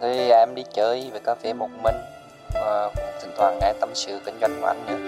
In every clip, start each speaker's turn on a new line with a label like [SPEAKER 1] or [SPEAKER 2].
[SPEAKER 1] Thì à, em đi chơi về cà phê một mình và thỉnh thoảng nghe tâm sự kinh doanh của anh nữa.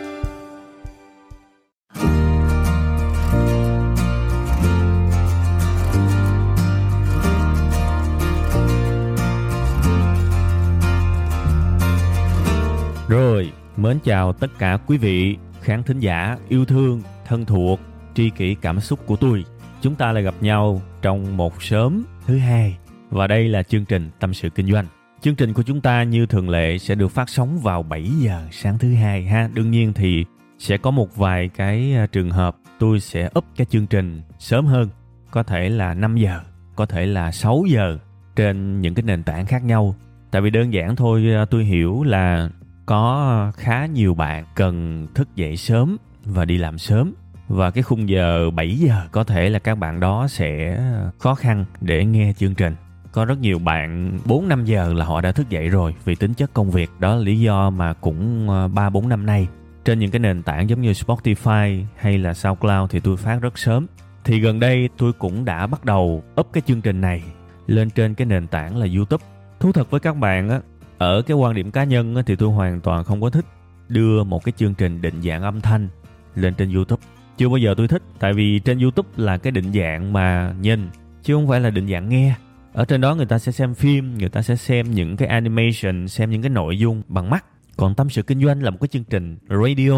[SPEAKER 2] Rồi, mến chào tất cả quý vị khán thính giả yêu thương, thân thuộc, tri kỷ cảm xúc của tôi. Chúng ta lại gặp nhau trong một sớm thứ hai và đây là chương trình Tâm sự Kinh doanh. Chương trình của chúng ta như thường lệ sẽ được phát sóng vào 7 giờ sáng thứ hai ha. Đương nhiên thì sẽ có một vài cái à, trường hợp tôi sẽ up cái chương trình sớm hơn. Có thể là 5 giờ, có thể là 6 giờ trên những cái nền tảng khác nhau. Tại vì đơn giản thôi à, tôi hiểu là có khá nhiều bạn cần thức dậy sớm và đi làm sớm và cái khung giờ 7 giờ có thể là các bạn đó sẽ khó khăn để nghe chương trình có rất nhiều bạn 4 5 giờ là họ đã thức dậy rồi vì tính chất công việc đó là lý do mà cũng ờ, 3 4 năm nay trên những cái nền tảng giống như Spotify hay là SoundCloud thì tôi phát rất sớm. Thì gần đây tôi cũng đã bắt đầu up cái chương trình này lên trên cái nền tảng là YouTube. Thú thật với các bạn á, ở cái quan điểm cá nhân á, thì tôi hoàn toàn không có thích đưa một cái chương trình định dạng âm thanh lên trên YouTube. Chưa bao giờ tôi thích tại vì trên YouTube là cái định dạng mà nhìn chứ không phải là định dạng nghe ở trên đó người ta sẽ xem phim, người ta sẽ xem những cái animation, xem những cái nội dung bằng mắt. Còn tâm sự kinh doanh là một cái chương trình radio,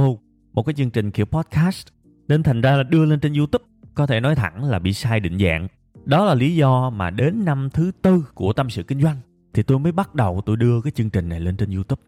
[SPEAKER 2] một cái chương trình kiểu podcast. Nên thành ra là đưa lên trên youtube, có thể nói thẳng là bị sai định dạng. Đó là lý do mà đến năm thứ tư của tâm sự kinh doanh, thì tôi mới bắt đầu tôi đưa cái chương trình này lên trên youtube.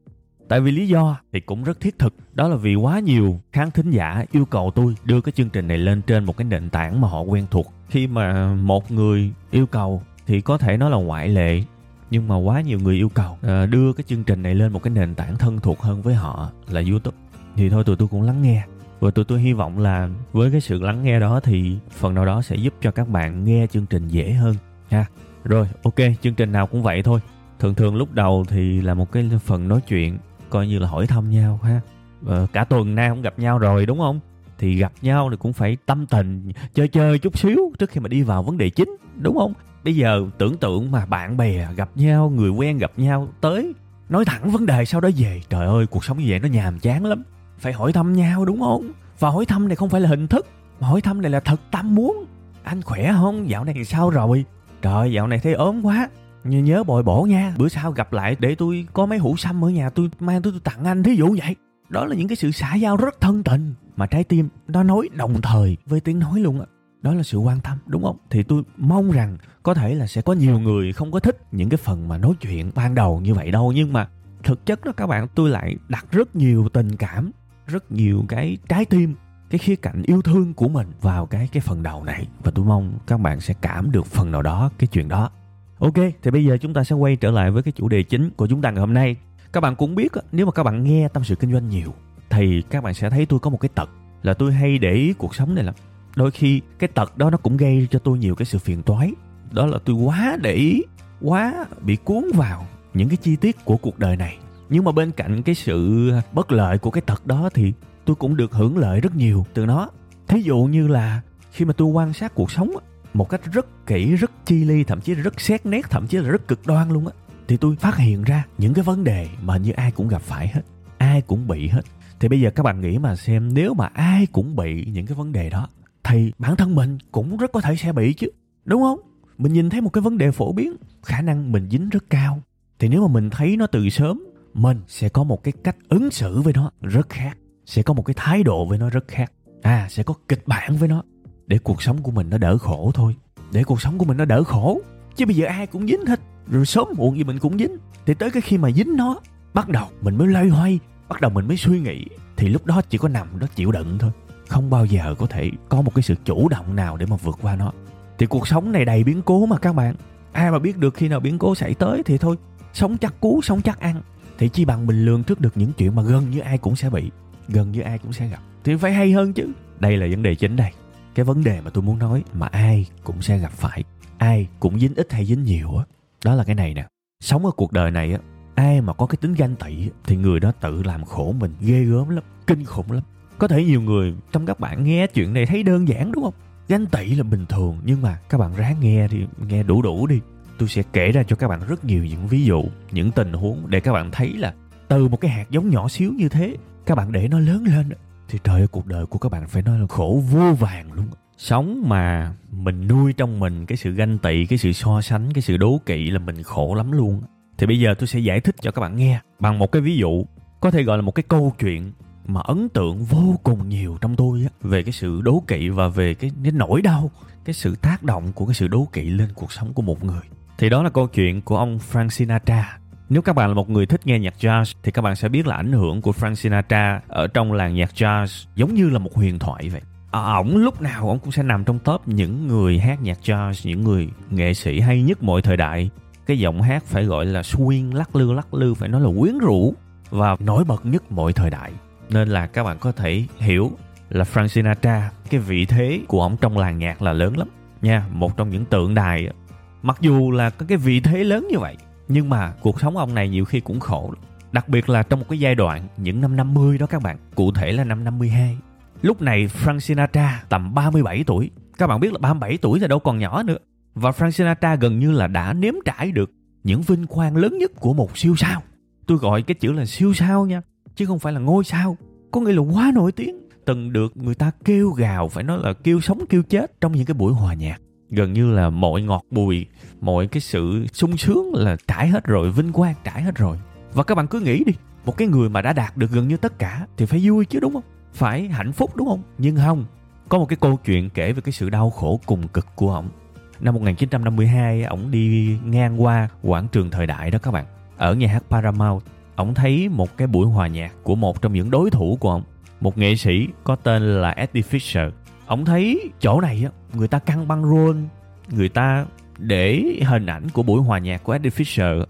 [SPEAKER 2] Tại vì lý do thì cũng rất thiết thực, đó là vì quá nhiều khán thính giả yêu cầu tôi đưa cái chương trình này lên trên một cái nền tảng mà họ quen thuộc. Khi mà một người yêu cầu thì có thể nói là ngoại lệ nhưng mà quá nhiều người yêu cầu. À, đưa cái chương trình này lên một cái nền tảng thân thuộc hơn với họ là youtube. Thì thôi tụi tôi cũng lắng nghe. Và tụi tôi hy vọng là với cái sự lắng nghe đó thì phần nào đó sẽ giúp cho các bạn nghe chương trình dễ hơn ha. Rồi ok chương trình nào cũng vậy thôi. Thường thường lúc đầu thì là một cái phần nói chuyện coi như là hỏi thăm nhau ha. Và cả tuần nay không gặp nhau rồi đúng không? Thì gặp nhau thì cũng phải tâm tình chơi chơi chút xíu trước khi mà đi vào vấn đề chính đúng không? Bây giờ tưởng tượng mà bạn bè gặp nhau người quen gặp nhau tới nói thẳng vấn đề sau đó về. Trời ơi cuộc sống như vậy nó nhàm chán lắm. Phải hỏi thăm nhau đúng không? Và hỏi thăm này không phải là hình thức mà hỏi thăm này là thật tâm muốn. Anh khỏe không? Dạo này sao rồi? Trời dạo này thấy ốm quá. Nhớ, nhớ bồi bổ nha. Bữa sau gặp lại để tôi có mấy hũ sâm ở nhà tôi mang tôi, tôi tặng anh thí dụ vậy. Đó là những cái sự xã giao rất thân tình. Mà trái tim nó nói đồng thời với tiếng nói luôn á đó là sự quan tâm, đúng không? Thì tôi mong rằng có thể là sẽ có nhiều người không có thích những cái phần mà nói chuyện ban đầu như vậy đâu. Nhưng mà thực chất đó các bạn, tôi lại đặt rất nhiều tình cảm, rất nhiều cái trái tim, cái khía cạnh yêu thương của mình vào cái cái phần đầu này. Và tôi mong các bạn sẽ cảm được phần nào đó, cái chuyện đó. Ok, thì bây giờ chúng ta sẽ quay trở lại với cái chủ đề chính của chúng ta ngày hôm nay. Các bạn cũng biết nếu mà các bạn nghe tâm sự kinh doanh nhiều, thì các bạn sẽ thấy tôi có một cái tật là tôi hay để ý cuộc sống này lắm đôi khi cái tật đó nó cũng gây cho tôi nhiều cái sự phiền toái. Đó là tôi quá để ý, quá bị cuốn vào những cái chi tiết của cuộc đời này. Nhưng mà bên cạnh cái sự bất lợi của cái tật đó thì tôi cũng được hưởng lợi rất nhiều từ nó. Thí dụ như là khi mà tôi quan sát cuộc sống một cách rất kỹ, rất chi ly thậm chí rất xét nét, thậm chí là rất cực đoan luôn á, thì tôi phát hiện ra những cái vấn đề mà như ai cũng gặp phải hết, ai cũng bị hết. Thì bây giờ các bạn nghĩ mà xem, nếu mà ai cũng bị những cái vấn đề đó thì bản thân mình cũng rất có thể sẽ bị chứ, đúng không? Mình nhìn thấy một cái vấn đề phổ biến, khả năng mình dính rất cao. Thì nếu mà mình thấy nó từ sớm, mình sẽ có một cái cách ứng xử với nó rất khác, sẽ có một cái thái độ với nó rất khác. À sẽ có kịch bản với nó, để cuộc sống của mình nó đỡ khổ thôi. Để cuộc sống của mình nó đỡ khổ. Chứ bây giờ ai cũng dính hết, rồi sớm muộn gì mình cũng dính. Thì tới cái khi mà dính nó, bắt đầu mình mới loay hoay, bắt đầu mình mới suy nghĩ, thì lúc đó chỉ có nằm, đó chịu đựng thôi không bao giờ có thể có một cái sự chủ động nào để mà vượt qua nó. Thì cuộc sống này đầy biến cố mà các bạn. Ai mà biết được khi nào biến cố xảy tới thì thôi, sống chắc cú, sống chắc ăn. Thì chi bằng mình lường trước được những chuyện mà gần như ai cũng sẽ bị, gần như ai cũng sẽ gặp. Thì phải hay hơn chứ. Đây là vấn đề chính đây. Cái vấn đề mà tôi muốn nói mà ai cũng sẽ gặp phải, ai cũng dính ít hay dính nhiều á, đó là cái này nè. Sống ở cuộc đời này á, ai mà có cái tính ganh tị thì người đó tự làm khổ mình ghê gớm lắm, kinh khủng lắm có thể nhiều người trong các bạn nghe chuyện này thấy đơn giản, đúng không? Ganh tị là bình thường, nhưng mà các bạn ráng nghe đi, nghe đủ đủ đi. Tôi sẽ kể ra cho các bạn rất nhiều những ví dụ, những tình huống để các bạn thấy là từ một cái hạt giống nhỏ xíu như thế, các bạn để nó lớn lên thì trời ơi, cuộc đời của các bạn phải nói là khổ vô vàng luôn sống mà mình nuôi trong mình cái sự ganh tị, cái sự so sánh, cái sự đố kỵ là mình khổ lắm luôn thì bây giờ tôi sẽ giải thích cho các bạn nghe bằng một cái ví dụ, có thể gọi là một cái câu chuyện mà ấn tượng vô cùng nhiều trong tôi á về cái sự đố kỵ và về cái, cái nỗi đau cái sự tác động của cái sự đố kỵ lên cuộc sống của một người thì đó là câu chuyện của ông Frank Sinatra nếu các bạn là một người thích nghe nhạc jazz thì các bạn sẽ biết là ảnh hưởng của Frank Sinatra ở trong làng nhạc jazz giống như là một huyền thoại vậy. À, ổng lúc nào ổng cũng sẽ nằm trong top những người hát nhạc jazz, những người nghệ sĩ hay nhất mọi thời đại. Cái giọng hát phải gọi là swing, lắc lư lắc lư phải nói là quyến rũ và nổi bật nhất mọi thời đại. Nên là các bạn có thể hiểu là Frank Sinatra, cái vị thế của ông trong làng nhạc là lớn lắm nha, một trong những tượng đài. Mặc dù là có cái vị thế lớn như vậy nhưng mà cuộc sống ông này nhiều khi cũng khổ Đặc biệt là trong một cái giai đoạn những năm 50 đó các bạn, cụ thể là năm 52. Lúc này Frank Sinatra tầm 37 tuổi. Các bạn biết là 37 tuổi thì đâu còn nhỏ nữa. Và Frank Sinatra gần như là đã nếm trải được những vinh quang lớn nhất của một siêu sao. Tôi gọi cái chữ là siêu sao nha, chứ không phải là ngôi sao. Có nghĩa là quá nổi tiếng. Từng được người ta kêu gào, phải nói là kêu sống kêu chết trong những cái buổi hòa nhạc. Gần như là mọi ngọt bùi mọi cái sự sung sướng là trải hết rồi vinh quang trải hết rồi. Và các bạn cứ nghĩ đi một cái người mà đã đạt được gần như tất cả thì phải vui chứ đúng không? Phải hạnh phúc đúng không? Nhưng không có một cái câu chuyện kể về cái sự đau khổ cùng cực của ông năm 1952 ổng đi ngang qua quảng trường thời đại đó các bạn ở nhà hát Paramount ổng thấy một cái buổi hòa nhạc của một trong những đối thủ của ông. Một nghệ sĩ có tên là Eddie Fisher. Ông thấy chỗ này á, người ta căng băng rôn người ta để hình ảnh của buổi hòa nhạc của Eddie Fisher.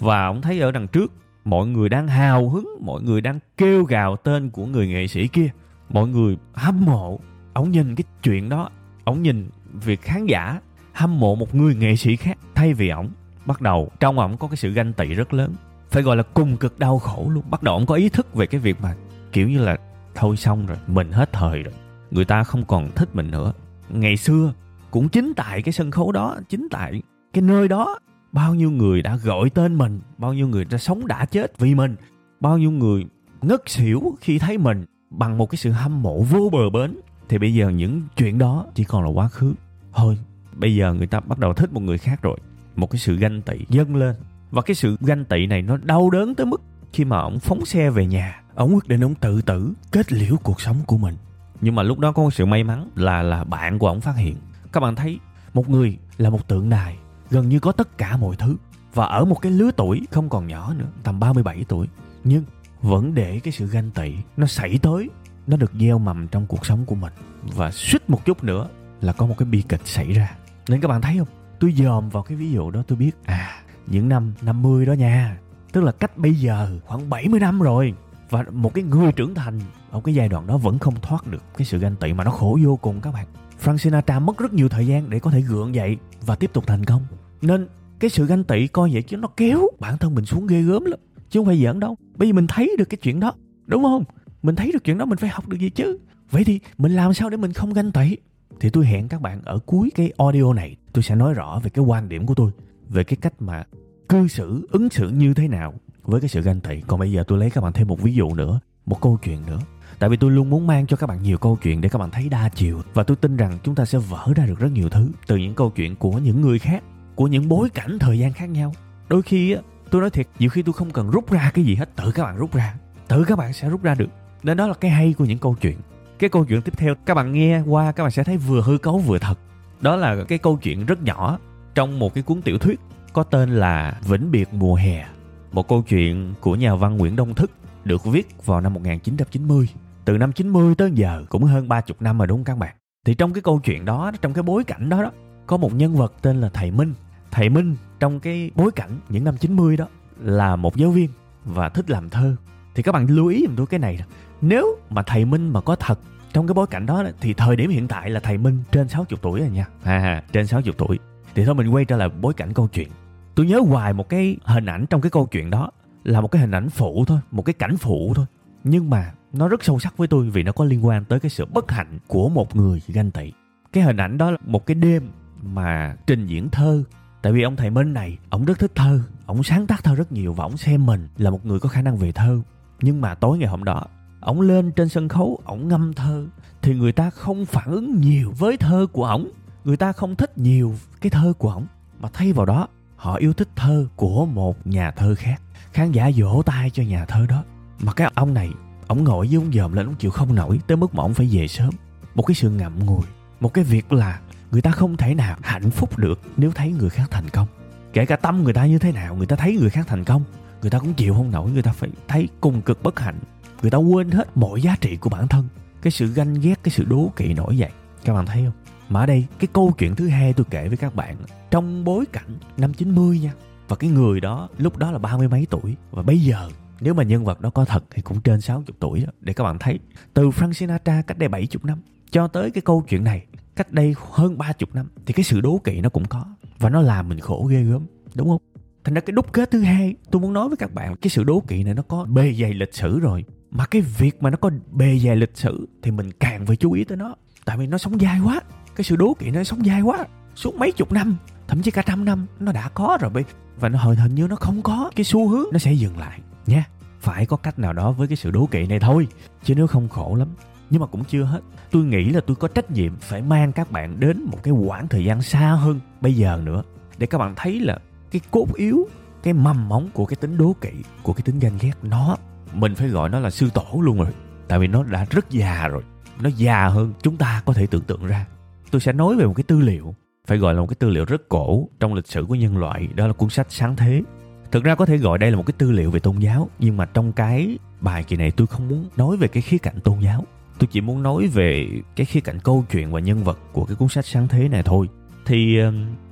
[SPEAKER 2] Và ông thấy ở đằng trước, mọi người đang hào hứng, mọi người đang kêu gào tên của người nghệ sĩ kia. Mọi người hâm mộ. Ông nhìn cái chuyện đó, ông nhìn việc khán giả hâm mộ một người nghệ sĩ khác thay vì ổng. Bắt đầu, trong ổng có cái sự ganh tị rất lớn phải gọi là cùng cực đau khổ luôn. Bắt đầu ông có ý thức về cái việc mà kiểu như là thôi xong rồi, mình hết thời rồi, người ta không còn thích mình nữa. Ngày xưa cũng chính tại cái sân khấu đó, chính tại cái nơi đó, bao nhiêu người đã gọi tên mình, bao nhiêu người đã sống đã chết vì mình, bao nhiêu người ngất xỉu khi thấy mình bằng một cái sự hâm mộ vô bờ bến. Thì bây giờ những chuyện đó chỉ còn là quá khứ. Thôi, bây giờ người ta bắt đầu thích một người khác rồi, một cái sự ganh tị dâng lên và cái sự ganh tị này nó đau đớn tới mức khi mà ông phóng xe về nhà. Ông quyết định ông tự tử kết liễu cuộc sống của mình. Nhưng mà lúc đó có một sự may mắn là là bạn của ông phát hiện. Các bạn thấy một người là một tượng đài gần như có tất cả mọi thứ. Và ở một cái lứa tuổi không còn nhỏ nữa tầm 37 tuổi. Nhưng vẫn để cái sự ganh tị nó xảy tới nó được gieo mầm trong cuộc sống của mình. Và suýt một chút nữa là có một cái bi kịch xảy ra. Nên các bạn thấy không? Tôi dòm vào cái ví dụ đó tôi biết. À những năm 50 đó nha. Tức là cách bây giờ khoảng 70 năm rồi. Và một cái người trưởng thành ở cái giai đoạn đó vẫn không thoát được cái sự ganh tị mà nó khổ vô cùng các bạn. Frank Sinatra mất rất nhiều thời gian để có thể gượng dậy và tiếp tục thành công. Nên cái sự ganh tị coi vậy chứ nó kéo bản thân mình xuống ghê gớm lắm. Chứ không phải giỡn đâu. Bây giờ mình thấy được cái chuyện đó, đúng không? Mình thấy được chuyện đó, mình phải học được gì chứ? Vậy thì mình làm sao để mình không ganh tị? Thì tôi hẹn các bạn ở cuối cái audio này. Tôi sẽ nói rõ về cái quan điểm của tôi về cái cách mà cư xử, ứng xử như thế nào với cái sự ganh tị. Còn bây giờ tôi lấy các bạn thêm một ví dụ nữa, một câu chuyện nữa. Tại vì tôi luôn muốn mang cho các bạn nhiều câu chuyện để các bạn thấy đa chiều. Và tôi tin rằng chúng ta sẽ vỡ ra được rất nhiều thứ từ những câu chuyện của những người khác, của những bối cảnh thời gian khác nhau. Đôi khi á, tôi nói thiệt, nhiều khi tôi không cần rút ra cái gì hết, tự các bạn rút ra, tự các bạn sẽ rút ra được. Nên đó là cái hay của những câu chuyện. Cái câu chuyện tiếp theo, các bạn nghe qua, các bạn sẽ thấy vừa hư cấu vừa thật. Đó là cái câu chuyện rất nhỏ trong một cái cuốn tiểu thuyết có tên là Vĩnh biệt mùa hè một câu chuyện của nhà văn Nguyễn Đông Thức được viết vào năm 1990. Từ năm 90 tới giờ cũng hơn 30 năm rồi đúng không các bạn? Thì trong cái câu chuyện đó, trong cái bối cảnh đó, đó có một nhân vật tên là thầy Minh. Thầy Minh trong cái bối cảnh những năm 90 đó là một giáo viên và thích làm thơ thì các bạn lưu ý giùm tôi cái này Đó. nếu mà thầy minh mà có thật trong cái bối cảnh đó thì thời điểm hiện tại là thầy minh trên 60 tuổi rồi nha À, trên 60 tuổi thì thôi mình quay trở lại bối cảnh câu chuyện. Tôi nhớ hoài một cái hình ảnh trong cái câu chuyện đó là một cái hình ảnh phụ thôi, một cái cảnh phụ thôi. Nhưng mà nó rất sâu sắc với tôi vì nó có liên quan tới cái sự bất hạnh của một người ganh tị. Cái hình ảnh đó là một cái đêm mà trình diễn thơ. Tại vì ông thầy minh này, ông rất thích thơ, ông sáng tác thơ rất nhiều và ông xem mình là một người có khả năng về thơ. Nhưng mà tối ngày hôm đó, ông lên trên sân khấu, ông ngâm thơ thì người ta không phản ứng nhiều với thơ của ông người ta không thích nhiều cái thơ của ổng, mà thay vào đó, họ yêu thích thơ của một nhà thơ khác. Khán giả vỗ tay cho nhà thơ đó. Mà cái ông này ông ngồi với ông dòm lên ông chịu không nổi, tới mức mà ông phải về sớm. Một cái sự ngậm ngùi, một cái việc là người ta không thể nào hạnh phúc được nếu thấy người khác thành công. Kể cả tâm người ta như thế nào, người ta thấy người khác thành công, người ta cũng chịu không nổi, người ta phải thấy cùng cực bất hạnh. Người ta quên hết mọi giá trị của bản thân. Cái sự ganh ghét, cái sự đố kỵ nổi dậy các bạn thấy không? Mà ở đây cái câu chuyện thứ hai tôi kể với các bạn trong bối cảnh năm 90 nha và cái người đó lúc đó là ba mươi mấy tuổi và bây giờ nếu mà nhân vật đó có thật thì cũng trên 60 tuổi đó, để các bạn thấy từ Frank Sinatra cách đây 70 năm cho tới cái câu chuyện này cách đây hơn 30 năm thì cái sự đố kỵ nó cũng có và nó làm mình khổ ghê gớm đúng không? Thành ra cái đúc kết thứ hai tôi muốn nói với các bạn cái sự đố kỵ này nó có bề dày lịch sử rồi mà cái việc mà nó có bề dày lịch sử thì mình càng phải chú ý tới nó tại vì nó sống dài quá cái sự đố kỵ nó sống dai quá, suốt mấy chục năm, thậm chí cả trăm năm, nó đã có rồi và nó hồi, hình như nó không có cái xu hướng nó sẽ dừng lại nha phải có cách nào đó với cái sự đố kỵ này thôi, chứ nếu không khổ lắm. Nhưng mà cũng chưa hết. Tôi nghĩ là tôi có trách nhiệm phải mang các bạn đến một cái quãng thời gian xa hơn bây giờ nữa, để các bạn thấy là cái cốt yếu, cái mầm móng của cái tính đố kỵ, của cái tính ganh ghét, nó, mình phải gọi nó là sư tổ luôn rồi. Tại vì nó đã rất già rồi, nó già hơn chúng ta có thể tưởng tượng ra tôi sẽ nói về một cái tư liệu, phải gọi là một cái tư liệu rất cổ trong lịch sử của nhân loại, đó là cuốn sách sáng thế. Thực ra có thể gọi đây là một cái tư liệu về tôn giáo, nhưng mà trong cái bài kỳ này tôi không muốn nói về cái khía cạnh tôn giáo. Tôi chỉ muốn nói về cái khía cạnh câu chuyện và nhân vật của cái cuốn sách sáng thế này thôi. Thì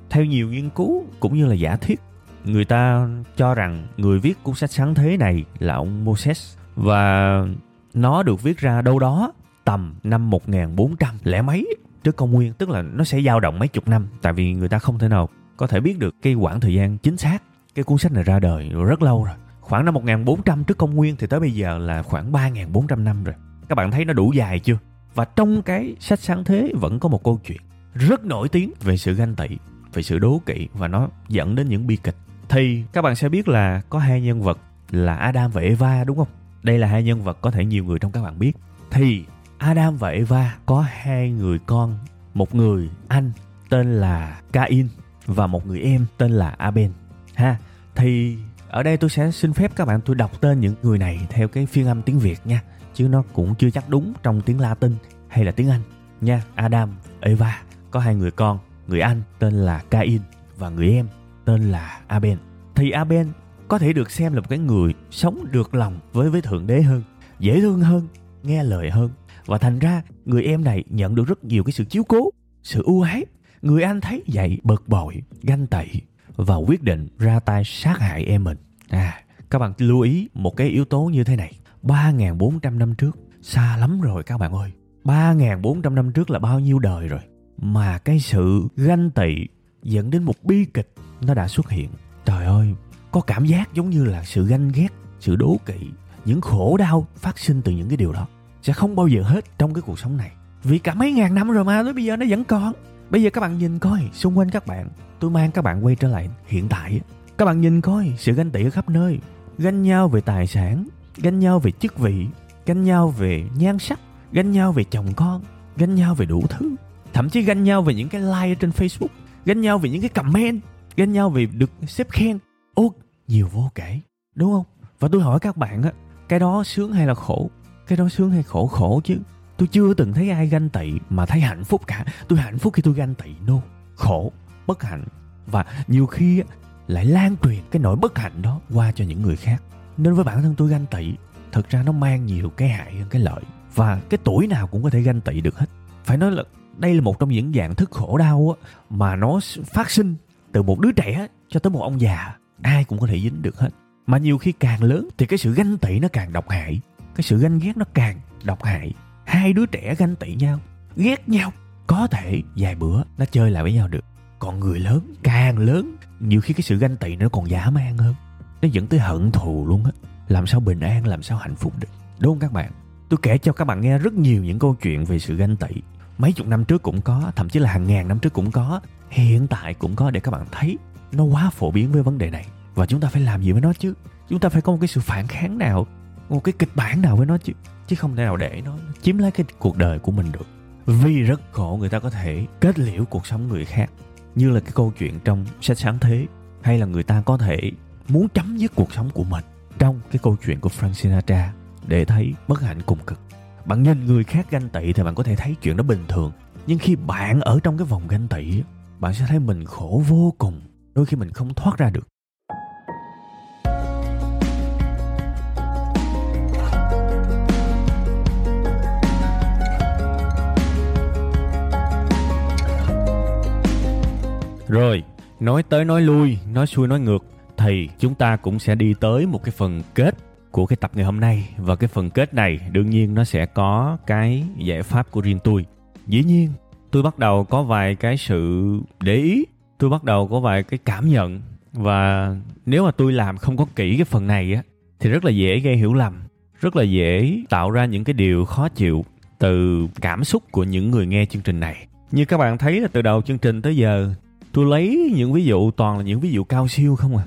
[SPEAKER 2] theo nhiều nghiên cứu cũng như là giả thuyết, người ta cho rằng người viết cuốn sách sáng thế này là ông Moses và nó được viết ra đâu đó tầm năm 1400 lẻ mấy trước công nguyên, tức là nó sẽ dao động mấy chục năm, tại vì người ta không thể nào có thể biết được cái quãng thời gian chính xác, cái cuốn sách này ra đời rất lâu rồi. Khoảng năm 1400 trước công nguyên thì tới bây giờ là khoảng 3400 năm rồi. Các bạn thấy nó đủ dài chưa? Và trong cái sách sáng thế vẫn có một câu chuyện rất nổi tiếng về sự ganh tị, về sự đố kỵ và nó dẫn đến những bi kịch. Thì các bạn sẽ biết là có hai nhân vật là Adam và Eva, đúng không? Đây là hai nhân vật có thể nhiều người trong các bạn biết. Thì Adam và Eva có hai người con, một người anh tên là Cain và một người em tên là Abel, ha? Thì ở đây tôi sẽ xin phép các bạn tôi đọc tên những người này theo cái phiên âm tiếng Việt nha, chứ nó cũng chưa chắc đúng trong tiếng Latin hay là tiếng Anh nha. Adam, Eva có hai người con, người anh tên là Cain và người em tên là Abel. Thì Abel có thể được xem là một cái người sống được lòng với với thượng đế hơn, dễ thương hơn, nghe lời hơn và thành ra, người em này nhận được rất nhiều cái sự chiếu cố, sự ưu ái. Người anh thấy vậy, bực bội, ganh tị và quyết định ra tay sát hại em mình. À các bạn lưu ý một cái yếu tố như thế này. 3.400 năm trước, xa lắm rồi các bạn ơi. 3.400 năm trước là bao nhiêu đời rồi? Mà cái sự ganh tị dẫn đến một bi kịch nó đã xuất hiện. Trời ơi, có cảm giác giống như là sự ganh ghét, sự đố kỵ, những khổ đau phát sinh từ những cái điều đó sẽ không bao giờ hết trong cái cuộc sống này. Vì cả mấy ngàn năm rồi mà tới bây giờ nó vẫn còn. Bây giờ các bạn nhìn coi, xung quanh các bạn, tôi mang các bạn quay trở lại hiện tại các bạn nhìn coi, sự ganh tị ở khắp nơi. Ganh nhau về tài sản, ganh nhau về chức vị, ganh nhau về nhan sắc, ganh nhau về chồng con, ganh nhau về đủ thứ. Thậm chí ganh nhau về những cái like trên facebook, ganh nhau về những cái comment, ganh nhau về được xếp khen. Ô nhiều vô kể, đúng không? Và tôi hỏi các bạn á, cái đó sướng hay là khổ? Cái đó sướng hay khổ khổ chứ. Tôi chưa từng thấy ai ganh tị mà thấy hạnh phúc cả. Tôi hạnh phúc khi tôi ganh tị no khổ bất hạnh. Và nhiều khi lại lan truyền cái nỗi bất hạnh đó qua cho những người khác. Nên với bản thân tôi ganh tị thật ra nó mang nhiều cái hại hơn cái lợi. Và cái tuổi nào cũng có thể ganh tị được hết. Phải nói là đây là một trong những dạng thức khổ đau á, mà nó phát sinh từ một đứa trẻ cho tới một ông già. Ai cũng có thể dính được hết. Mà nhiều khi càng lớn thì cái sự ganh tị nó càng độc hại cái sự ganh ghét nó càng độc hại. Hai đứa trẻ ganh tị nhau, ghét nhau. Có thể vài bữa nó chơi lại với nhau được. Còn người lớn, càng lớn, nhiều khi cái sự ganh tị nó còn dã man hơn. Nó dẫn tới hận thù luôn á. Làm sao bình an, làm sao hạnh phúc được. Đúng không các bạn? Tôi kể cho các bạn nghe rất nhiều những câu chuyện về sự ganh tị. Mấy chục năm trước cũng có, thậm chí là hàng ngàn năm trước cũng có. Hiện tại cũng có để các bạn thấy. Nó quá phổ biến với vấn đề này. Và chúng ta phải làm gì với nó chứ? Chúng ta phải có một cái sự phản kháng nào một cái kịch bản nào với nó chứ chứ không thể nào để nó chiếm lấy cái cuộc đời của mình được. Vì rất khổ người ta có thể kết liễu cuộc sống người khác, như là cái câu chuyện trong sách sáng thế, hay là người ta có thể muốn chấm dứt cuộc sống của mình trong cái câu chuyện của Frank Sinatra để thấy bất hạnh cùng cực. Bạn nhìn người khác ganh tị thì bạn có thể thấy chuyện đó bình thường, nhưng khi bạn ở trong cái vòng ganh tị bạn sẽ thấy mình khổ vô cùng. Đôi khi mình không thoát ra được. Rồi, nói tới nói lui, nói xuôi nói ngược thì chúng ta cũng sẽ đi tới một cái phần kết của cái tập ngày hôm nay và cái phần kết này đương nhiên nó sẽ có cái giải pháp của riêng tôi. Dĩ nhiên, tôi bắt đầu có vài cái sự để ý, tôi bắt đầu có vài cái cảm nhận và nếu mà tôi làm không có kỹ cái phần này á thì rất là dễ gây hiểu lầm, rất là dễ tạo ra những cái điều khó chịu từ cảm xúc của những người nghe chương trình này. Như các bạn thấy là từ đầu chương trình tới giờ tôi lấy những ví dụ toàn là những ví dụ cao siêu không à.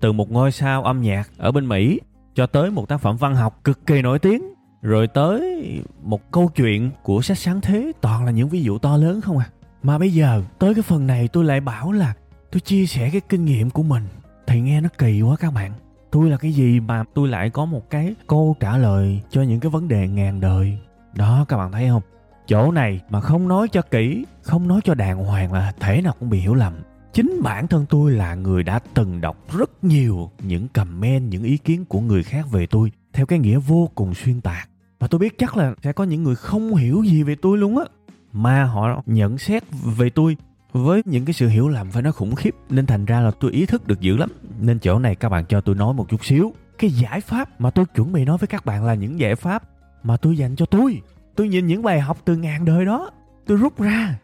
[SPEAKER 2] Từ một ngôi sao âm nhạc ở bên mỹ cho tới một tác phẩm văn học cực kỳ nổi tiếng, rồi tới một câu chuyện của sách sáng thế toàn là những ví dụ to lớn không à. Mà bây giờ, tới cái phần này tôi lại bảo là tôi chia sẻ cái kinh nghiệm của mình. Thì nghe nó kỳ quá các bạn. Tôi là cái gì mà tôi lại có một cái câu trả lời cho những cái vấn đề ngàn đời. Đó, các bạn thấy không? Chỗ này mà không nói cho kỹ, không nói cho đàng hoàng là thể nào cũng bị hiểu lầm. Chính bản thân tôi là người đã từng đọc rất nhiều những comment, những ý kiến của người khác về tôi theo cái nghĩa vô cùng xuyên tạc. Và tôi biết chắc là sẽ có những người không hiểu gì về tôi luôn á. Mà họ nhận xét về tôi với những cái sự hiểu lầm phải nói khủng khiếp, nên thành ra là tôi ý thức được dữ lắm. Nên chỗ này các bạn cho tôi nói một chút xíu. Cái giải pháp mà tôi chuẩn bị nói với các bạn là những giải pháp mà tôi dành cho tôi tôi nhìn những bài học từ ngàn đời đó, tôi rút ra,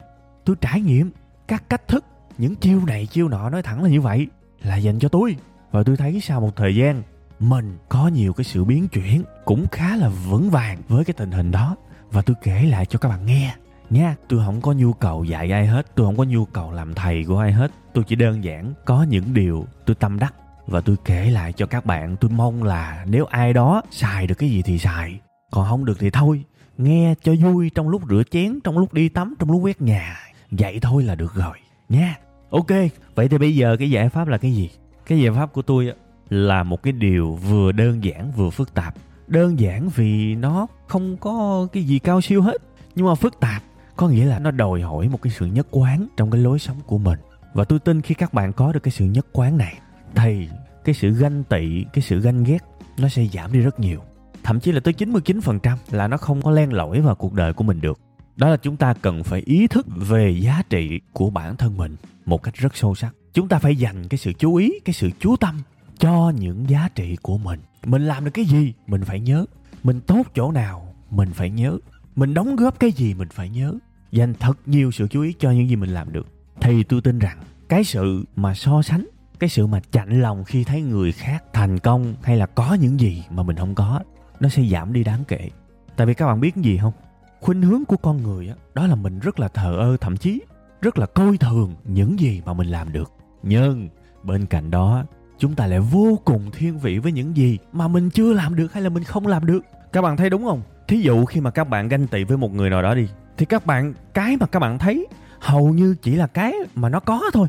[SPEAKER 2] tôi trải nghiệm các cách thức, những chiêu này, chiêu nọ nói thẳng là như vậy, là dành cho tôi. Và tôi thấy sau một thời gian, mình có nhiều cái sự biến chuyển cũng khá là vững vàng với cái tình hình đó. Và tôi kể lại cho các bạn nghe nha. Tôi không có nhu cầu dạy ai hết, tôi không có nhu cầu làm thầy của ai hết. Tôi chỉ đơn giản có những điều tôi tâm đắc. Và tôi kể lại cho các bạn, tôi mong là nếu ai đó xài được cái gì thì xài, còn không được thì thôi nghe cho vui trong lúc rửa chén, trong lúc đi tắm, trong lúc quét nhà. Vậy thôi là được rồi, nha. Ok, vậy thì bây giờ cái giải pháp là cái gì? Cái giải pháp của tôi là một cái điều vừa đơn giản, vừa phức tạp. Đơn giản vì nó không có cái gì cao siêu hết, nhưng mà phức tạp. Có nghĩa là nó đòi hỏi một cái sự nhất quán trong cái lối sống của mình. Và tôi tin khi các bạn có được cái sự nhất quán này thì cái sự ganh tị, cái sự ganh ghét, nó sẽ giảm đi rất nhiều thậm chí là tới 99% là nó không có len lỏi vào cuộc đời của mình được. Đó là chúng ta cần phải ý thức về giá trị của bản thân mình một cách rất sâu sắc. Chúng ta phải dành cái sự chú ý, cái sự chú tâm cho những giá trị của mình. Mình làm được cái gì, mình phải nhớ. Mình tốt chỗ nào, mình phải nhớ. Mình đóng góp cái gì mình phải nhớ. Dành thật nhiều sự chú ý cho những gì mình làm được. Thì tôi tin rằng cái sự mà so sánh cái sự mà chạnh lòng khi thấy người khác thành công hay là có những gì mà mình không có nó sẽ giảm đi đáng kể. Tại vì các bạn biết gì không? Khuynh hướng của con người đó, đó là mình rất là thờ ơ thậm chí rất là coi thường những gì mà mình làm được. Nhưng bên cạnh đó chúng ta lại vô cùng thiên vị với những gì mà mình chưa làm được hay là mình không làm được. Các bạn thấy đúng không? Thí dụ khi mà các bạn ganh tị với một người nào đó đi thì các bạn cái mà các bạn thấy hầu như chỉ là cái mà nó có thôi.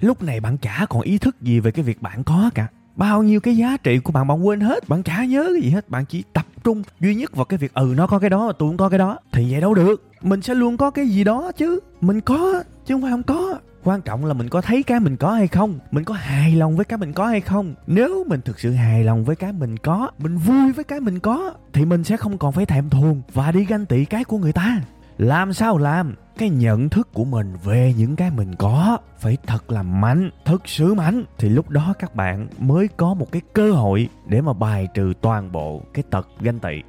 [SPEAKER 2] Lúc này bạn chả còn ý thức gì về cái việc bạn có cả bao nhiêu cái giá trị của bạn bạn quên hết, bạn chả nhớ cái gì hết. Bạn chỉ tập trung duy nhất vào cái việc ừ nó có cái đó tôi cũng có cái đó, thì vậy đâu được. Mình sẽ luôn có cái gì đó chứ. Mình có, chứ không phải không có. Quan trọng là mình có thấy cái mình có hay không, mình có hài lòng với cái mình có hay không. Nếu mình thực sự hài lòng với cái mình có, mình vui với cái mình có, thì mình sẽ không còn phải thèm thuồng và đi ganh tị cái của người ta. Làm sao làm? Cái nhận thức của mình về những cái mình có phải thật là mạnh, thật sự mạnh. Thì lúc đó các bạn mới có một cái cơ hội để mà bài trừ toàn bộ cái tật ganh tị.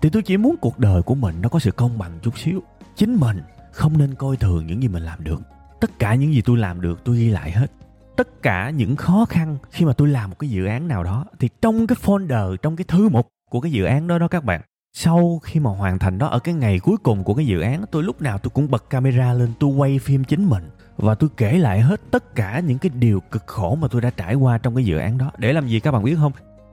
[SPEAKER 2] Thì tôi chỉ muốn cuộc đời của mình nó có sự công bằng chút xíu. Chính mình không nên coi thường những gì mình làm được. Tất cả những gì tôi làm được, tôi ghi lại hết. Tất cả những khó khăn khi mà tôi làm một cái dự án nào đó, thì trong cái folder, trong cái thư mục của cái dự án đó đó các bạn sau khi mà hoàn thành đó, ở cái ngày cuối cùng của cái dự án, tôi lúc nào tôi cũng bật camera lên, tôi quay phim chính mình. Và tôi kể lại hết tất cả những cái điều cực khổ mà tôi đã trải qua trong cái dự án đó. Để làm gì các bạn biết không?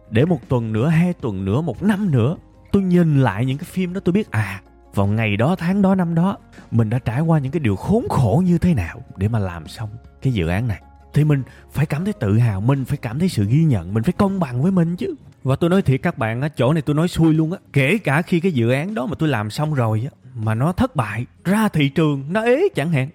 [SPEAKER 2] Để một tuần nữa, hai tuần nữa, một năm nữa, tôi nhìn lại những cái phim đó, tôi biết à vào ngày đó, tháng đó, năm đó, mình đã trải qua những cái điều khốn khổ như thế nào để mà làm xong cái dự án này. Thì mình phải cảm thấy tự hào, mình phải cảm thấy sự ghi nhận, mình phải công bằng với mình chứ và tôi nói thiệt các bạn á, chỗ này tôi nói xui luôn á. Kể cả khi cái dự án đó mà tôi làm xong rồi á, mà nó thất bại, ra thị trường, nó ế chẳng hạn.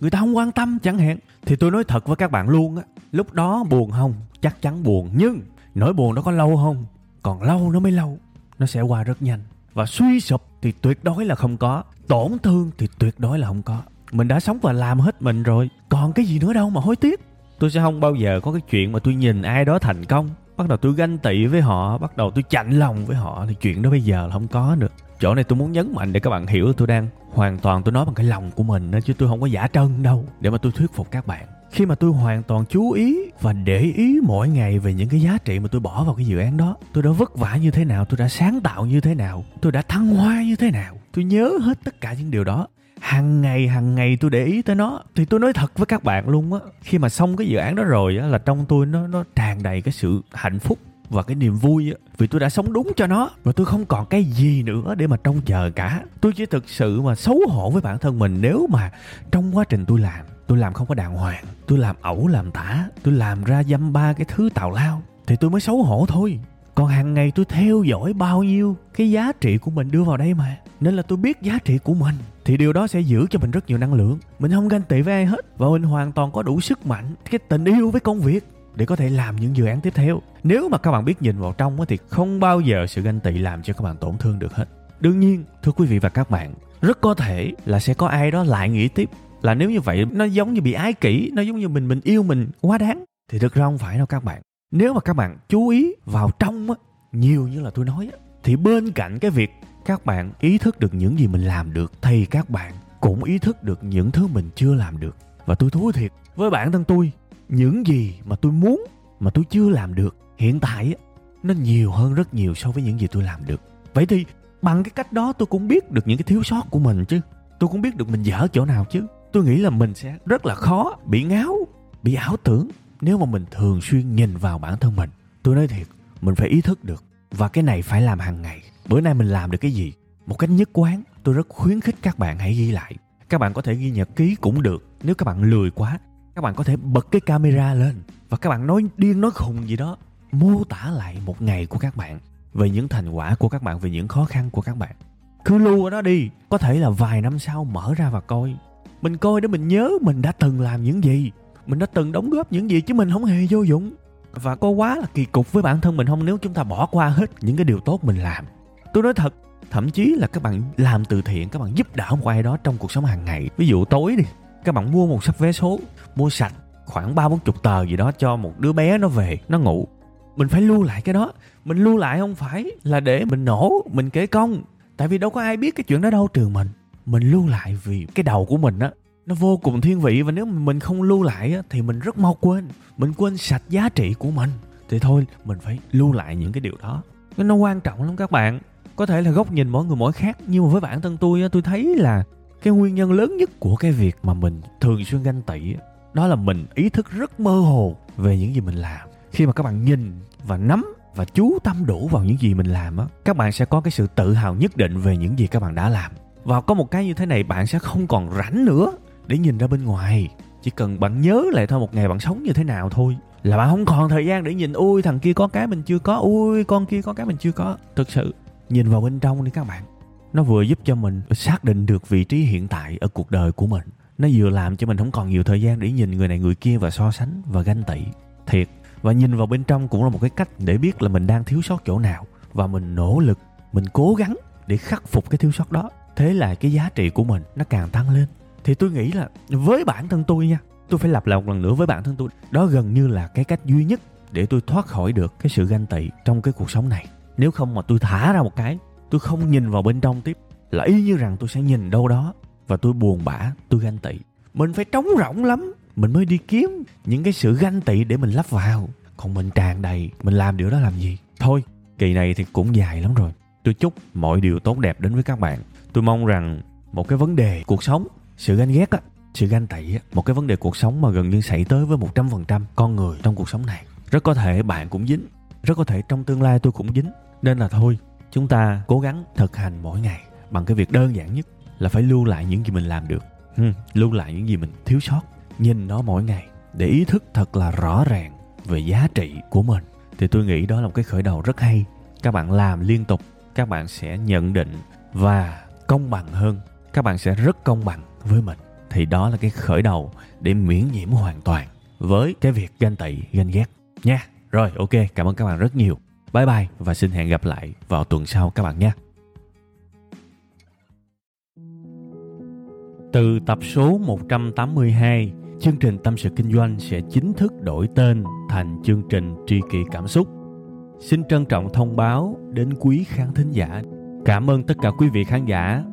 [SPEAKER 2] Người ta không quan tâm chẳng hạn. Thì tôi nói thật với các bạn luôn á, lúc đó buồn không? Chắc chắn buồn, nhưng nỗi buồn đó có lâu không? Còn lâu nó mới lâu, nó sẽ qua rất nhanh. Và suy sụp thì tuyệt đối là không có, tổn thương thì tuyệt đối là không có. Mình đã sống và làm hết mình rồi, còn cái gì nữa đâu mà hối tiếc. Tôi sẽ không bao giờ có cái chuyện mà tôi nhìn ai đó thành công bắt đầu tôi ganh tị với họ, bắt đầu tôi chạnh lòng với họ, thì chuyện đó bây giờ là không có nữa chỗ này tôi muốn nhấn mạnh để các bạn hiểu tôi đang hoàn toàn tôi nói bằng cái lòng của mình đó chứ tôi không có giả trân đâu, để mà tôi thuyết phục các bạn. Khi mà tôi hoàn toàn chú ý và để ý mỗi ngày về những cái giá trị mà tôi bỏ vào cái dự án đó, tôi đã vất vả như thế nào, tôi đã sáng tạo như thế nào, tôi đã thăng hoa như thế nào, tôi nhớ hết tất cả những điều đó hàng ngày hàng ngày tôi để ý tới nó. Thì tôi nói thật với các bạn luôn á, khi mà xong cái dự án đó rồi á, là trong tôi nó nó tràn đầy cái sự hạnh phúc và cái niềm vui á. Vì tôi đã sống đúng cho nó và tôi không còn cái gì nữa để mà trông chờ cả. Tôi chỉ thực sự mà xấu hổ với bản thân mình nếu mà trong quá trình tôi làm tôi làm không có đàng hoàng, tôi làm ẩu làm tả, tôi làm ra dăm ba cái thứ tào lao, thì tôi mới xấu hổ thôi còn hàng ngày tôi theo dõi bao nhiêu cái giá trị của mình đưa vào đây mà. Nên là tôi biết giá trị của mình, thì điều đó sẽ giữ cho mình rất nhiều năng lượng. Mình không ganh tị với ai hết, và mình hoàn toàn có đủ sức mạnh, cái tình yêu với công việc để có thể làm những dự án tiếp theo. Nếu mà các bạn biết nhìn vào trong thì không bao giờ sự ganh tị làm cho các bạn tổn thương được hết. Đương nhiên, thưa quý vị và các bạn, rất có thể là sẽ có ai đó lại nghĩ tiếp là nếu như vậy, nó giống như bị ái kỷ, nó giống như mình mình yêu mình quá đáng. Thì thực ra không phải đâu các bạn nếu mà các bạn chú ý vào trong á, nhiều như là tôi nói á, thì bên cạnh cái việc các bạn ý thức được những gì mình làm được, thì các bạn cũng ý thức được những thứ mình chưa làm được. Và tôi thú thiệt, với bản thân tôi, những gì mà tôi muốn mà tôi chưa làm được hiện tại á, nó nhiều hơn rất nhiều so với những gì tôi làm được. Vậy thì bằng cái cách đó tôi cũng biết được những cái thiếu sót của mình chứ. Tôi cũng biết được mình dở chỗ nào chứ. Tôi nghĩ là mình sẽ rất là khó bị ngáo, bị ảo tưởng nếu mà mình thường xuyên nhìn vào bản thân mình, tôi nói thiệt, mình phải ý thức được. Và cái này phải làm hàng ngày. Bữa nay mình làm được cái gì? Một cách nhất quán, tôi rất khuyến khích các bạn hãy ghi lại. Các bạn có thể ghi nhật ký cũng được, nếu các bạn lười quá, các bạn có thể bật cái camera lên. Và các bạn nói điên nói khùng gì đó, mô tả lại một ngày của các bạn, về những thành quả của các bạn, về những khó khăn của các bạn. Cứ lưu ở đó đi, có thể là vài năm sau mở ra và coi. Mình coi để mình nhớ mình đã từng làm những gì mình đã từng đóng góp những gì chứ mình không hề vô dụng. Và có quá là kỳ cục với bản thân mình không nếu chúng ta bỏ qua hết những cái điều tốt mình làm. Tôi nói thật, thậm chí là các bạn làm từ thiện, các bạn giúp đỡ một ai đó trong cuộc sống hàng ngày. Ví dụ tối đi, các bạn mua một sắp vé số, mua sạch khoảng ba bốn chục tờ gì đó cho một đứa bé nó về, nó ngủ. Mình phải lưu lại cái đó. Mình lưu lại không phải là để mình nổ, mình kể công. Tại vì đâu có ai biết cái chuyện đó đâu, trừ mình. Mình lưu lại vì cái đầu của mình á nó vô cùng thiên vị và nếu mình không lưu lại á, thì mình rất mau quên. Mình quên sạch giá trị của mình. Thì thôi mình phải lưu lại những cái điều đó. Nó quan trọng lắm các bạn. Có thể là góc nhìn mỗi người mỗi khác nhưng mà với bản thân tôi á, tôi thấy là cái nguyên nhân lớn nhất của cái việc mà mình thường xuyên ganh tị đó là mình ý thức rất mơ hồ về những gì mình làm. Khi mà các bạn nhìn và nắm và chú tâm đủ vào những gì mình làm á các bạn sẽ có cái sự tự hào nhất định về những gì các bạn đã làm. Và có một cái như thế này bạn sẽ không còn rảnh nữa để nhìn ra bên ngoài, chỉ cần bạn nhớ lại thôi một ngày bạn sống như thế nào thôi. Là bạn không còn thời gian để nhìn ui thằng kia có cái mình chưa có ui con kia có cái mình chưa có. Thực sự, nhìn vào bên trong đi các bạn, nó vừa giúp cho mình xác định được vị trí hiện tại ở cuộc đời của mình. Nó vừa làm cho mình không còn nhiều thời gian để nhìn người này người kia và so sánh và ganh tị. Thiệt, và nhìn vào bên trong cũng là một cái cách để biết là mình đang thiếu sót chỗ nào. Và mình nỗ lực, mình cố gắng để khắc phục cái thiếu sót đó. Thế là cái giá trị của mình nó càng tăng lên thì tôi nghĩ là với bản thân tôi nha, tôi phải lặp lại một lần nữa với bản thân tôi. Đó gần như là cái cách duy nhất để tôi thoát khỏi được cái sự ganh tị trong cái cuộc sống này. Nếu không mà tôi thả ra một cái, tôi không nhìn vào bên trong tiếp, là y như rằng tôi sẽ nhìn đâu đó và tôi buồn bã, tôi ganh tị. Mình phải trống rỗng lắm, mình mới đi kiếm những cái sự ganh tị để mình lắp vào. Còn mình tràn đầy, mình làm điều đó làm gì? Thôi, kỳ này thì cũng dài lắm rồi. Tôi chúc mọi điều tốt đẹp đến với các bạn. Tôi mong rằng một cái vấn đề cuộc sống sự ganh ghét á, sự ganh tị á, một cái vấn đề cuộc sống mà gần như xảy tới với một trăm phần trăm con người trong cuộc sống này. Rất có thể bạn cũng dính, rất có thể trong tương lai tôi cũng dính. Nên là thôi, chúng ta cố gắng thực hành mỗi ngày bằng cái việc đơn giản nhất là phải lưu lại những gì mình làm được. Ừ, lưu lại những gì mình thiếu sót. Nhìn nó mỗi ngày để ý thức thật là rõ ràng về giá trị của mình. Thì tôi nghĩ đó là một cái khởi đầu rất hay. Các bạn làm liên tục, các bạn sẽ nhận định và công bằng hơn. Các bạn sẽ rất công bằng với mình thì đó là cái khởi đầu để miễn nhiễm hoàn toàn với cái việc ganh tị ganh ghét. Nha. Rồi ok cảm ơn các bạn rất nhiều. Bye bye và xin hẹn gặp lại vào tuần sau các bạn nhé Từ tập số 182, chương trình Tâm sự Kinh doanh sẽ chính thức đổi tên thành chương trình Tri kỷ Cảm xúc. Xin trân trọng thông báo đến quý khán thính giả. Cảm ơn tất cả quý vị khán giả